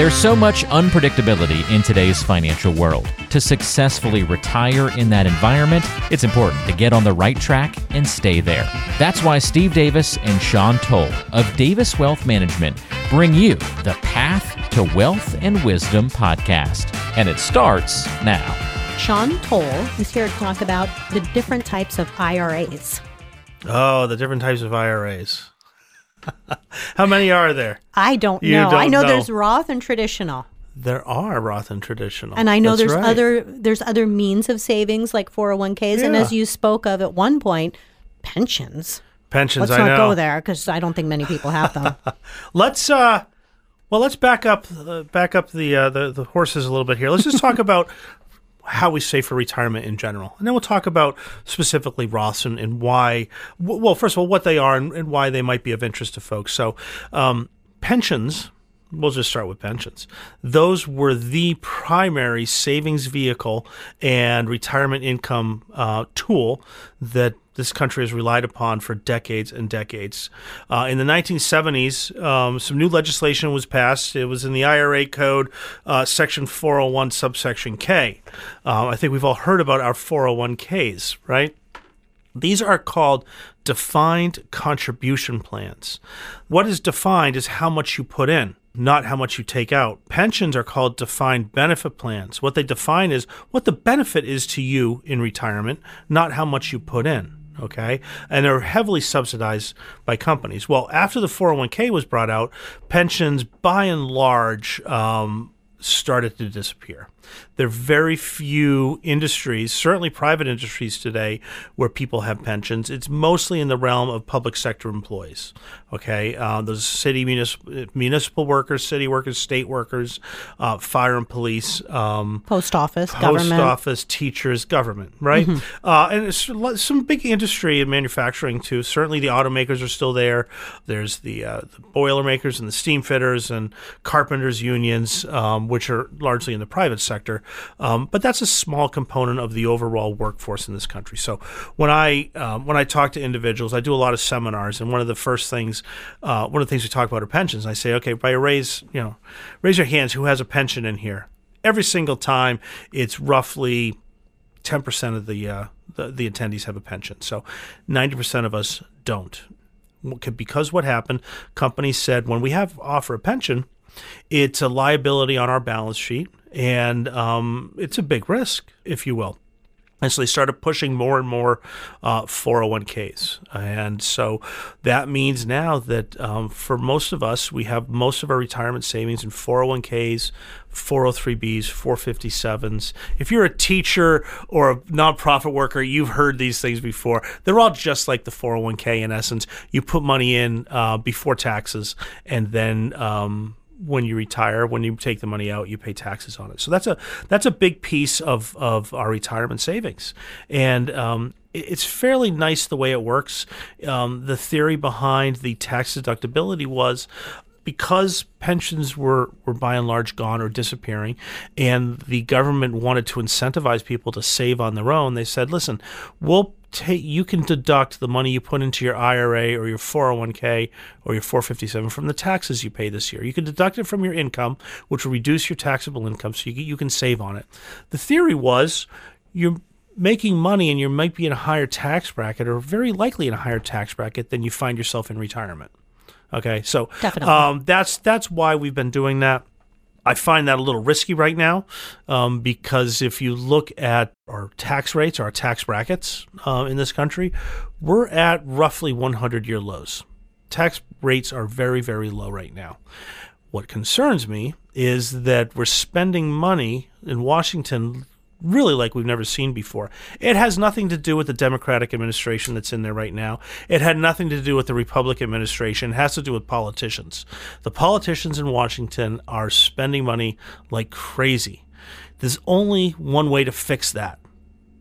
There's so much unpredictability in today's financial world. To successfully retire in that environment, it's important to get on the right track and stay there. That's why Steve Davis and Sean Tole of Davis Wealth Management bring you the Path to Wealth and Wisdom podcast. And it starts now. Sean Tole is here to talk about the different types of IRAs. Oh, the different types of IRAs. How many are there? I don't You know. I don't know, know. there's Roth and traditional. There are Roth and traditional. And I know That's there's right. other there's other means of savings like 401ks and as you spoke of at one point, pensions. pensions. Let's I not know. go there because I don't think many people have them. Let's uh, well, let's back up, uh, back up the, uh, the the horses a little bit here. Let's just talk about how we save for retirement in general, and then we'll talk about specifically Roths and, and why. Well, first of all, what they are and, and why they might be of interest to folks. So, um, pensions. We'll just start with pensions. Those were the primary savings vehicle and retirement income uh, tool that this country has relied upon for decades and decades. Uh, in the 1970s, um, some new legislation was passed. It was in the IRA code, uh, section 401, subsection K. Uh, I think we've all heard about our 401ks, right? These are called defined contribution plans. What is defined is how much you put in, not how much you take out. Pensions are called defined benefit plans. What they define is what the benefit is to you in retirement, not how much you put in. Okay. And they're heavily subsidized by companies. Well, after the 401k was brought out, pensions by and large um, started to disappear. There are very few industries, certainly private industries today, where people have pensions. It's mostly in the realm of public sector employees. Okay, uh, those city municipal, municipal workers, city workers, state workers, uh, fire and police, um, Post office, post government. office, teachers, government, right? Uh, and it's some big industry in manufacturing too. Certainly, the automakers are still there. There's the, uh, the boiler makers and the steam fitters and carpenters unions, um, which are largely in the private sector. Sector, um, but that's a small component of the overall workforce in this country. So when I um, when I talk to individuals, I do a lot of seminars, and one of the first things, uh, one of the things we talk about are pensions. I say, okay, by raise, you know, raise your hands. Who has a pension in here? Every single time, it's roughly ten percent of the, uh, the the attendees have a pension. So ninety percent of us don't. Because what happened? Companies said when we have offer a pension, it's a liability on our balance sheet, and um, it's a big risk, if you will. And so they started pushing more and more uh, 401ks. And so that means now that um, for most of us, we have most of our retirement savings in 401ks, 403bs, 457s. If you're a teacher or a nonprofit worker, you've heard these things before. They're all just like the 401k in essence. You put money in uh, before taxes, and then um, when you retire, when you take the money out, you pay taxes on it. So that's a that's a big piece of of our retirement savings, and um, it- it's fairly nice the way it works. Um, the theory behind the tax deductibility was because pensions were, were by and large gone or disappearing, and the government wanted to incentivize people to save on their own, they said, listen, we'll take you can deduct the money you put into your IRA or your 401k or your 457 from the taxes you pay this year. You can deduct it from your income, which will reduce your taxable income so you, you can save on it. The theory was you're making money and you might be in a higher tax bracket or very likely in a higher tax bracket than you find yourself in retirement. Okay, so um, that's that's why we've been doing that. I find that a little risky right now um, because if you look at our tax rates, our tax brackets uh, in this country, we're at roughly 100 year lows. Tax rates are very, very low right now. What concerns me is that we're spending money in Washington really like we've never seen before. It has nothing to do with the Democratic administration that's in there right now. It had nothing to do with the Republican administration. It has to do with politicians. The politicians in Washington are spending money like crazy. There's only one way to fix that,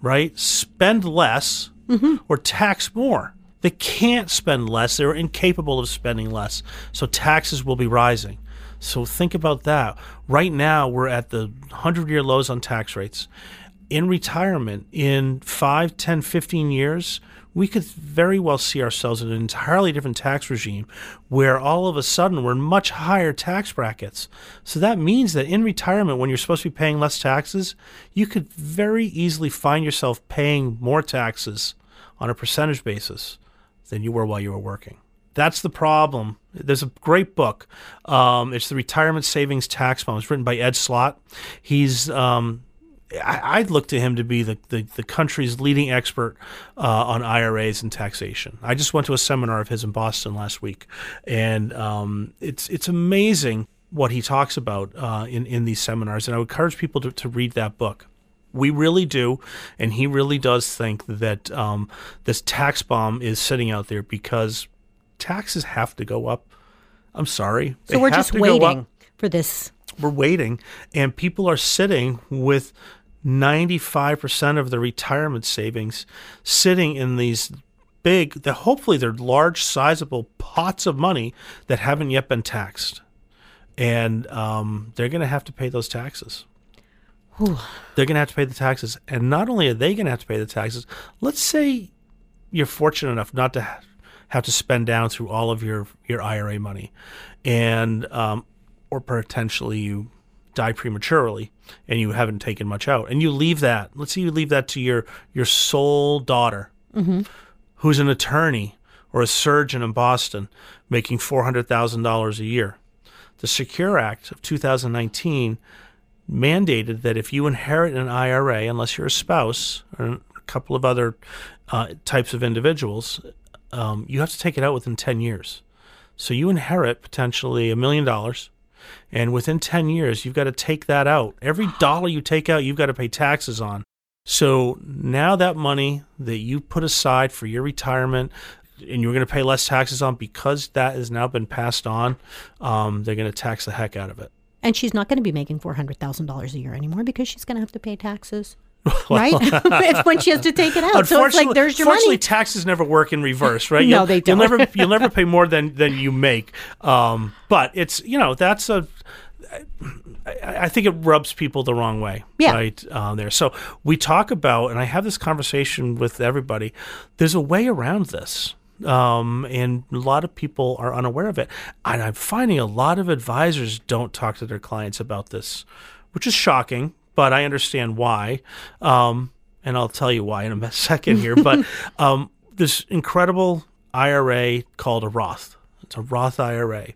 right? Spend less mm-hmm. or tax more. They can't spend less. They're incapable of spending less. So taxes will be rising. So think about that. Right now, we're at the 100 year lows on tax rates. in retirement in 5, 10, 15 years, we could very well see ourselves in an entirely different tax regime where all of a sudden we're in much higher tax brackets. So that means that in retirement, when you're supposed to be paying less taxes, you could very easily find yourself paying more taxes on a percentage basis than you were while you were working. That's the problem. There's a great book. Um, it's the Retirement Savings Tax Bomb. It's written by Ed Slott. He's um, I, would look to him to be the, the, the country's leading expert uh, on IRAs and taxation. I just went to a seminar of his in Boston last week, and um, it's it's amazing what he talks about uh, in in these seminars. And I would encourage people to, to read that book. We really do, and he really does think that um, this tax bomb is sitting out there because taxes have to go up. I'm sorry. So we're just waiting for this. We're waiting, and people are sitting with 95% of their retirement savings sitting in these big, that hopefully they're large, sizable pots of money that haven't yet been taxed. And um, they're going to have to pay those taxes. Whew. They're going to have to pay the taxes. And not only are they going to have to pay the taxes, let's say you're fortunate enough not to have to spend down through all of your, your IRA money. And, um, or potentially you die prematurely and you haven't taken much out and you leave that let's say you leave that to your your sole daughter mm-hmm. who's an attorney or a surgeon in boston making $400000 a year the secure act of 2019 mandated that if you inherit an ira unless you're a spouse or a couple of other uh, types of individuals um, you have to take it out within 10 years so you inherit potentially a million dollars and within 10 years, you've got to take that out. Every dollar you take out, you've got to pay taxes on. So now that money that you put aside for your retirement, and you're going to pay less taxes on because that has now been passed on, um, they're going to tax the heck out of it. And she's not going to be making $400,000 a year anymore because she's going to have to pay taxes. right? it's when she has to take it out. So it's like there's your money. Unfortunately, taxes never work in reverse, right? no, they don't. You'll never you'll never pay more than than you make. Um, but it's you know that's a I, think it rubs people the wrong way, yeah. right uh, there. So we talk about, and I have this conversation with everybody. There's a way around this, um, and a lot of people are unaware of it. And I'm finding a lot of advisors don't talk to their clients about this, which is shocking. But I understand why, um, and I'll tell you why in a second here. but um, this incredible IRA called a Roth. It's a Roth IRA.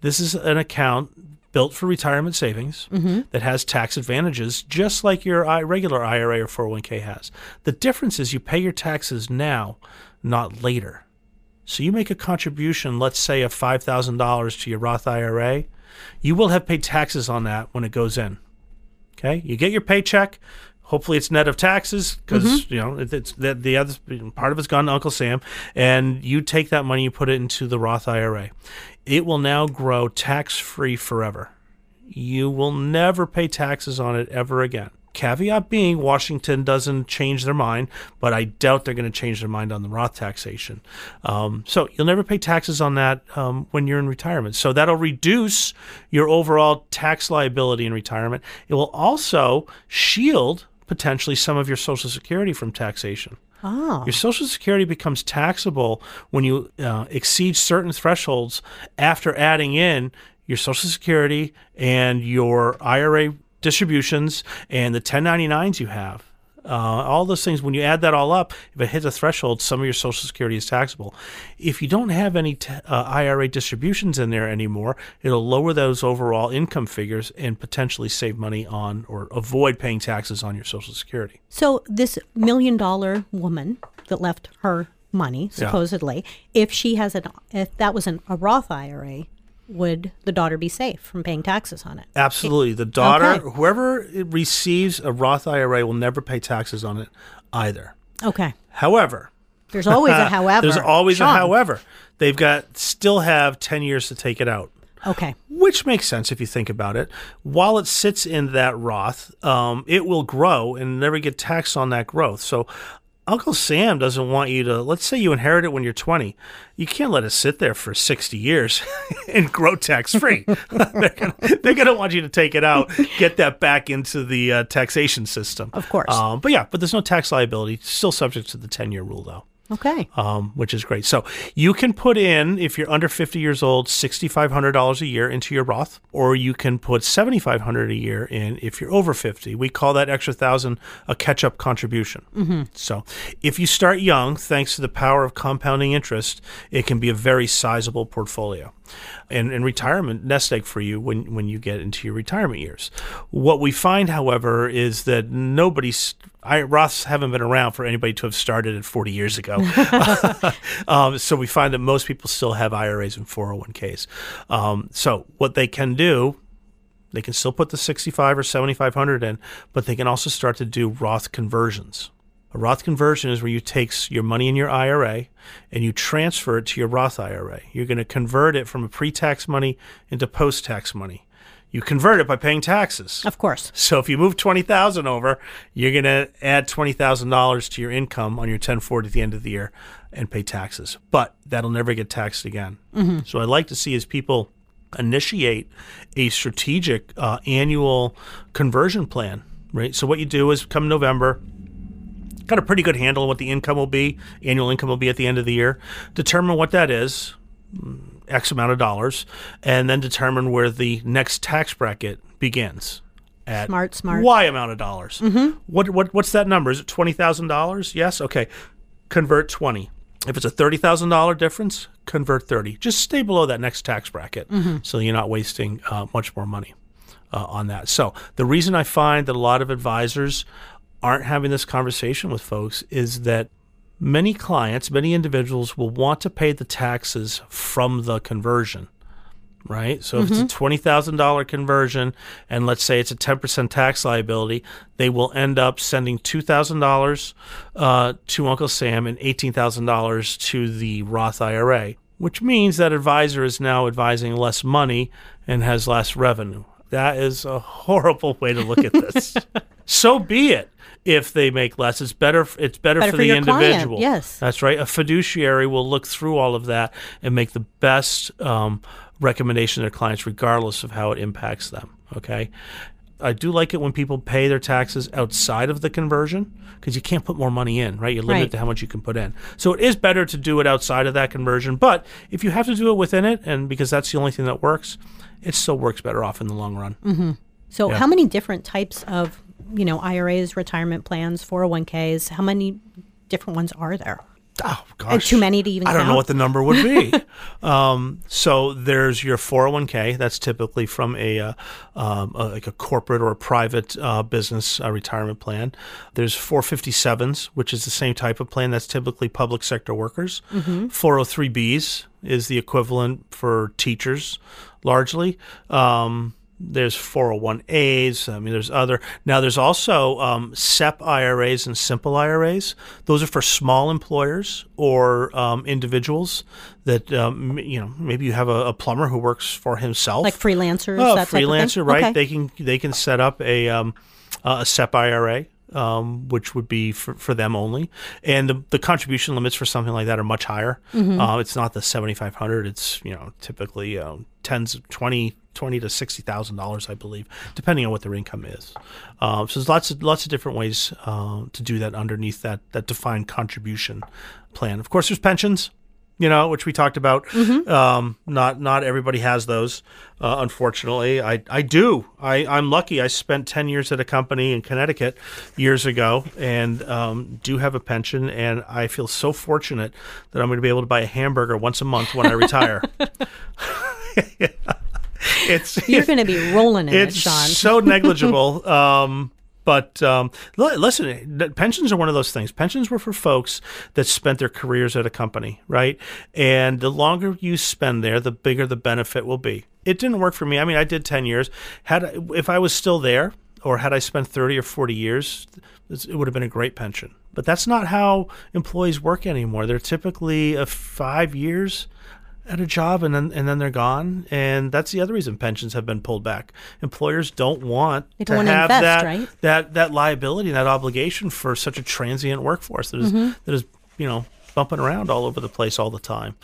This is an account built for retirement savings mm-hmm. that has tax advantages just like your regular IRA or 401k has. The difference is you pay your taxes now, not later. So you make a contribution, let's say of $5,000 to your Roth IRA, you will have paid taxes on that when it goes in. Okay? You get your paycheck, hopefully it's net of taxes because mm-hmm. you know it's the, the other part of it's gone to Uncle Sam, and you take that money, you put it into the Roth IRA. It will now grow tax free forever. You will never pay taxes on it ever again. Caveat being, Washington doesn't change their mind, but I doubt they're going to change their mind on the Roth taxation. Um, so you'll never pay taxes on that um, when you're in retirement. So that'll reduce your overall tax liability in retirement. It will also shield potentially some of your Social Security from taxation. Oh. Your Social Security becomes taxable when you uh, exceed certain thresholds after adding in your Social Security and your IRA distributions and the 1099s you have. Uh, all those things, when you add that all up, if it hits a threshold, some of your Social Security is taxable. If you don't have any t- uh, IRA distributions in there anymore, it'll lower those overall income figures and potentially save money on or avoid paying taxes on your Social Security. So, this million dollar woman that left her money, supposedly, yeah. if she has an, if that was an, a Roth IRA, would the daughter be safe from paying taxes on it? Absolutely. The daughter, okay. whoever receives a Roth IRA, will never pay taxes on it either. Okay. However, there's always a however. there's always Sean. a however. They've got still have 10 years to take it out. Okay. Which makes sense if you think about it. While it sits in that Roth, um, it will grow and never get taxed on that growth. So Uncle Sam doesn't want you to, let's say you inherit it when you're 20. You can't let it sit there for 60 years and grow tax free. they're going to want you to take it out, get that back into the uh, taxation system. Of course. Um, but yeah, but there's no tax liability. Still subject to the 10 year rule, though. Okay. Um, which is great. So you can put in, if you're under 50 years old, $6,500 a year into your Roth, or you can put 7500 a year in if you're over 50. We call that extra thousand a catch up contribution. Mm-hmm. So if you start young, thanks to the power of compounding interest, it can be a very sizable portfolio and, and retirement nest egg for you when, when you get into your retirement years. What we find, however, is that nobody's I, Roths haven't been around for anybody to have started it 40 years ago. um, so we find that most people still have IRAs and 401ks. Um, so what they can do, they can still put the 65 or 7500 in, but they can also start to do Roth conversions. A Roth conversion is where you take your money in your IRA and you transfer it to your Roth IRA. You're going to convert it from a pre-tax money into post-tax money you convert it by paying taxes. Of course. So if you move twenty thousand over, you're going to add twenty thousand dollars to your income on your ten forty at the end of the year and pay taxes. But that'll never get taxed again. Mm-hmm. So I'd like to see as people initiate a strategic uh, annual conversion plan. Right. So what you do is come November, got a pretty good handle on what the income will be, annual income will be at the end of the year. Determine what that is X amount of dollars, and then determine where the next tax bracket begins. At smart, smart. Y amount of dollars. Mm-hmm. What what what's that number? Is it twenty thousand dollars? Yes. Okay. Convert twenty. If it's a thirty thousand dollar difference, convert thirty. Just stay below that next tax bracket, mm-hmm. so you're not wasting uh, much more money uh, on that. So the reason I find that a lot of advisors aren't having this conversation with folks is that many clients, many individuals will want to pay the taxes from the conversion, right? So mm-hmm. if it's a mm-hmm. $20,000 conversion and let's say it's a 10% tax liability, they will end up sending $2,000 uh, to Uncle Sam and $18,000 to the Roth IRA, which means that advisor is now advising less money and has less revenue. That is a horrible way to look at this. so be it if they make less. It's better. It's better, better for, for the individual. Client. Yes, that's right. A fiduciary will look through all of that and make the best um, recommendation to their clients, regardless of how it impacts them. Okay. I do like it when people pay their taxes outside of the conversion because you can't put more money in, right? You're limited right. to how much you can put in. So it is better to do it outside of that conversion. But if you have to do it within it, and because that's the only thing that works, it still works better off in the long run. Mm-hmm. So, yeah. how many different types of you know, IRAs, retirement plans, 401ks, how many different ones are there? Oh gosh, too many to even. I don't know what the number would be. um, so there's your 401k. That's typically from a, uh, um, a like a corporate or a private uh, business uh, retirement plan. There's 457s, which is the same type of plan. That's typically public sector workers. Mm-hmm. 403bs is the equivalent for teachers, largely. Um, there's 401as. I mean, there's other. Now, there's also um, SEP IRAs and simple IRAs. Those are for small employers or um, individuals that um, you know. Maybe you have a, a, plumber who works for himself, like freelancers. Oh, freelancer, right? Okay. They can they can set up a um, a SEP IRA um, which would be for, for them only. And the, the contribution limits for something like that are much higher. Mm-hmm. Uh, it's not the 7500 It's, you know, typically uh, tens, 20, 20 to $60,000, I believe, depending on what their income is. Um, so there's lots of, lots of different ways uh, to do that underneath that, that defined contribution plan. Of course, there's pensions you know, which we talked about. Mm-hmm. Um, not not everybody has those, uh, unfortunately. I I do. I I'm lucky. I spent ten years at a company in Connecticut years ago, and um, do have a pension. And I feel so fortunate that I'm going to be able to buy a hamburger once a month when I retire. it's you're going to be rolling in it's it, Sean. so negligible. Um, but um, listen, pensions are one of those things. Pensions were for folks that spent their careers at a company, right? And the longer you spend there, the bigger the benefit will be. It didn't work for me. I mean, I did 10 years. Had if I was still there or had I spent 30 or 40 years, it would have been a great pension. But that's not how employees work anymore. They're typically a 5 years at a job and then and then they're gone. And that's the other reason pensions have been pulled back. Employers don't want They to don't wanna have invest, that, right? that that liability and that obligation for such a transient workforce that is- Mm-hmm. that is you know bumping around all over the place all the time.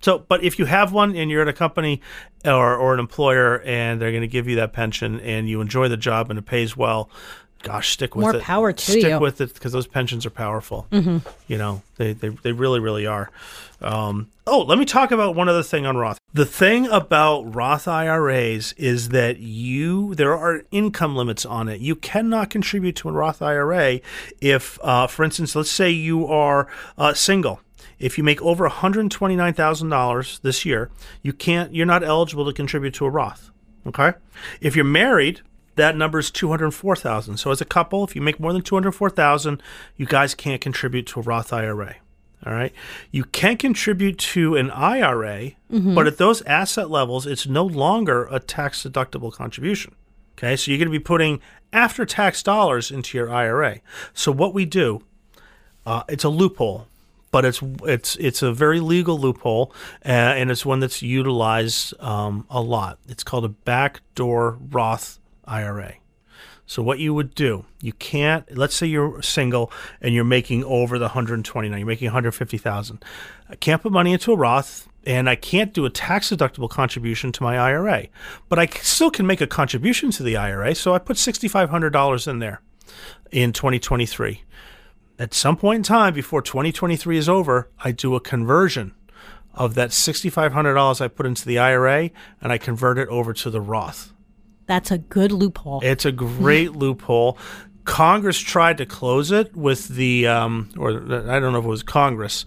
So, but if you have one and you're at a company or, or an employer and they're going to give you that pension and you enjoy the job and it pays well, gosh, stick with More it. power to stick you. Mm-hmm. with it because those pensions are powerful. You know, they, they, they really, really are. Um, oh, let me talk about one other thing on Roth. The thing about Roth IRAs is that you there are income limits on it. You cannot contribute to a Roth IRA if, uh, for instance, let's say you are uh, single. If you make over $129,000 this year, you can't you're not eligible to contribute to a Roth. Okay? If you're married, that number is 204,000. So as a couple, if you make more than 204,000, you guys can't contribute to a Roth IRA. All right? You can contribute to an IRA, but at those asset levels, it's no longer a tax deductible contribution. Okay? So you're going to be putting after tax dollars into your IRA. So what we do uh, it's a loophole, but it's it's it's a very legal loophole, uh, and it's one that's utilized um, a lot. It's called a backdoor Roth IRA. So what you would do, you can't. Let's say you're single and you're making over the 129. You're making 150,000. I can't put money into a Roth, and I can't do a tax deductible contribution to my IRA, but I still can make a contribution to the IRA. So I put $6,500 in there in 2023 at some point in time before 2023 is over, I do a conversion of that $6,500 I put into the IRA and I convert it over to the Roth. That's a good loophole. It's a great loophole. Congress tried to close it with the, um, or I don't know if it was Congress,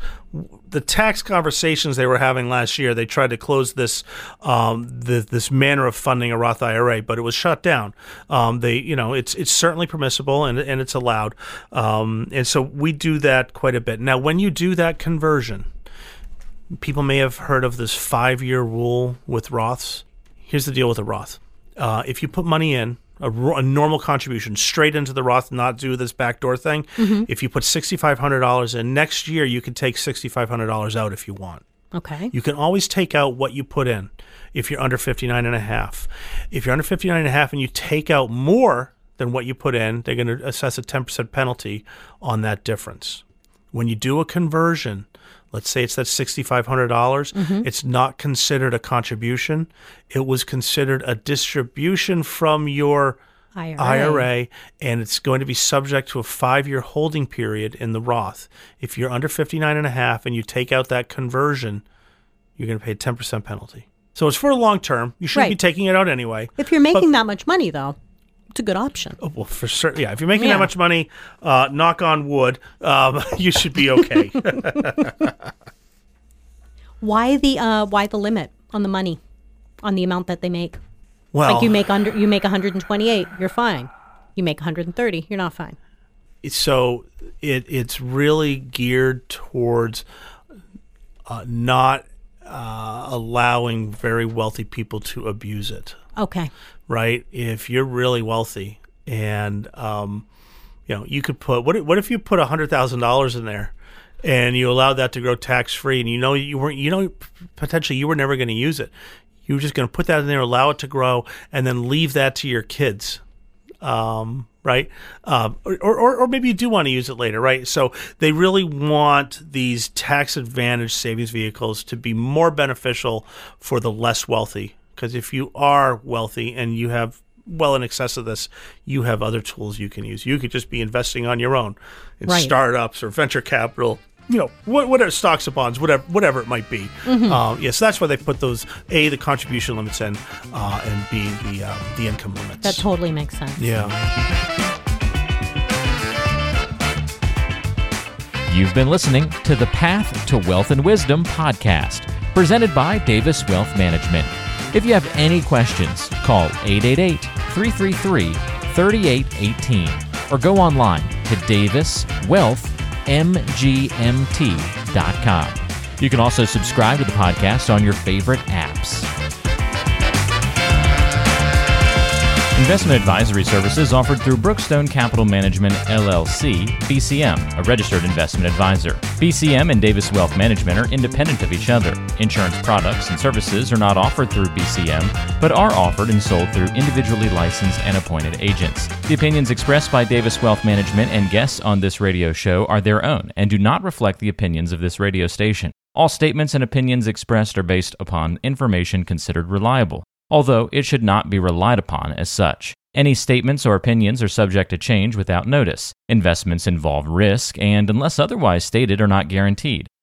the tax conversations they were having last year. They tried to close this, um, the, this manner of funding a Roth IRA, but it was shut down. Um, they, you know, it's it's certainly permissible and and it's allowed, um, and so we do that quite a bit. Now, when you do that conversion, people may have heard of this five year rule with Roths. Here's the deal with a Roth. Uh, if you put money in, a, a normal contribution straight into the Roth, not do this backdoor thing, if you put $6,500 in, next year you can take $6,500 out if you want. okay. You can always take out what you put in if you're under 59 and a half. If you're under 59 and a half and you take out more than what you put in, they're going to assess a 10% penalty on that difference. When you do a conversion, let's say it's that $6,500, dollars mm-hmm. it's not considered a contribution. It was considered a distribution from your IRA. IRA, and it's going to be subject to a five year holding period in the Roth. If you're under 59 and a half and you take out that conversion, you're going to pay a 10% penalty. So it's for the long term. You shouldn't be taking it out anyway. If you're making that much money, though, it's a good option. Oh, Well, for sure. yeah. If you're making Yeah. that much money, uh, knock on wood, um, you should be okay. Why the uh, why the limit on the money, on the amount that they make? well, Like you make under you make 128, you're fine. You make 130, you're not fine. so it it's really geared towards uh, not uh, allowing very wealthy people to abuse it. Okay. right? If you're really wealthy and um, you know, you could put what if, what if you put a hundred thousand dollars in there and you allowed that to grow tax free and you know you weren't you know potentially you were never going to use it. You were just going to put that in there, allow it to grow, and then leave that to your kids. Um, right? Um, or, or, or maybe you do want to use it later, right? So they really want these tax advantage savings vehicles to be more beneficial for the less wealthy. Because if you are wealthy and you have well in excess of this, you have other tools you can use. You could just be investing on your own in Right. startups or venture capital. You know, what, whatever stocks or bonds, whatever, whatever it might be. Um, yes, that's why they put those a the contribution limits in, uh, and b the uh, the income limits. That totally makes sense. yeah. You've been listening to the Path to Wealth and Wisdom podcast, presented by Davis Wealth Management. If you have any questions, call 888 333 3818 or go online to daviswealthmgmt.com. You can also subscribe to the podcast on your favorite apps. Investment advisory services offered through Brookstone Capital Management LLC, BCM, a registered investment advisor. BCM and Davis Wealth Management are independent of each other. Insurance products and services are not offered through BCM, but are offered and sold through individually licensed and appointed agents. The opinions expressed by Davis Wealth Management and guests on this radio show are their own and do not reflect the opinions of this radio station. All statements and opinions expressed are based upon information considered reliable although it should not be relied upon as such. Any statements or opinions are subject to change without notice. Investments involve risk and, unless otherwise stated, are not guaranteed.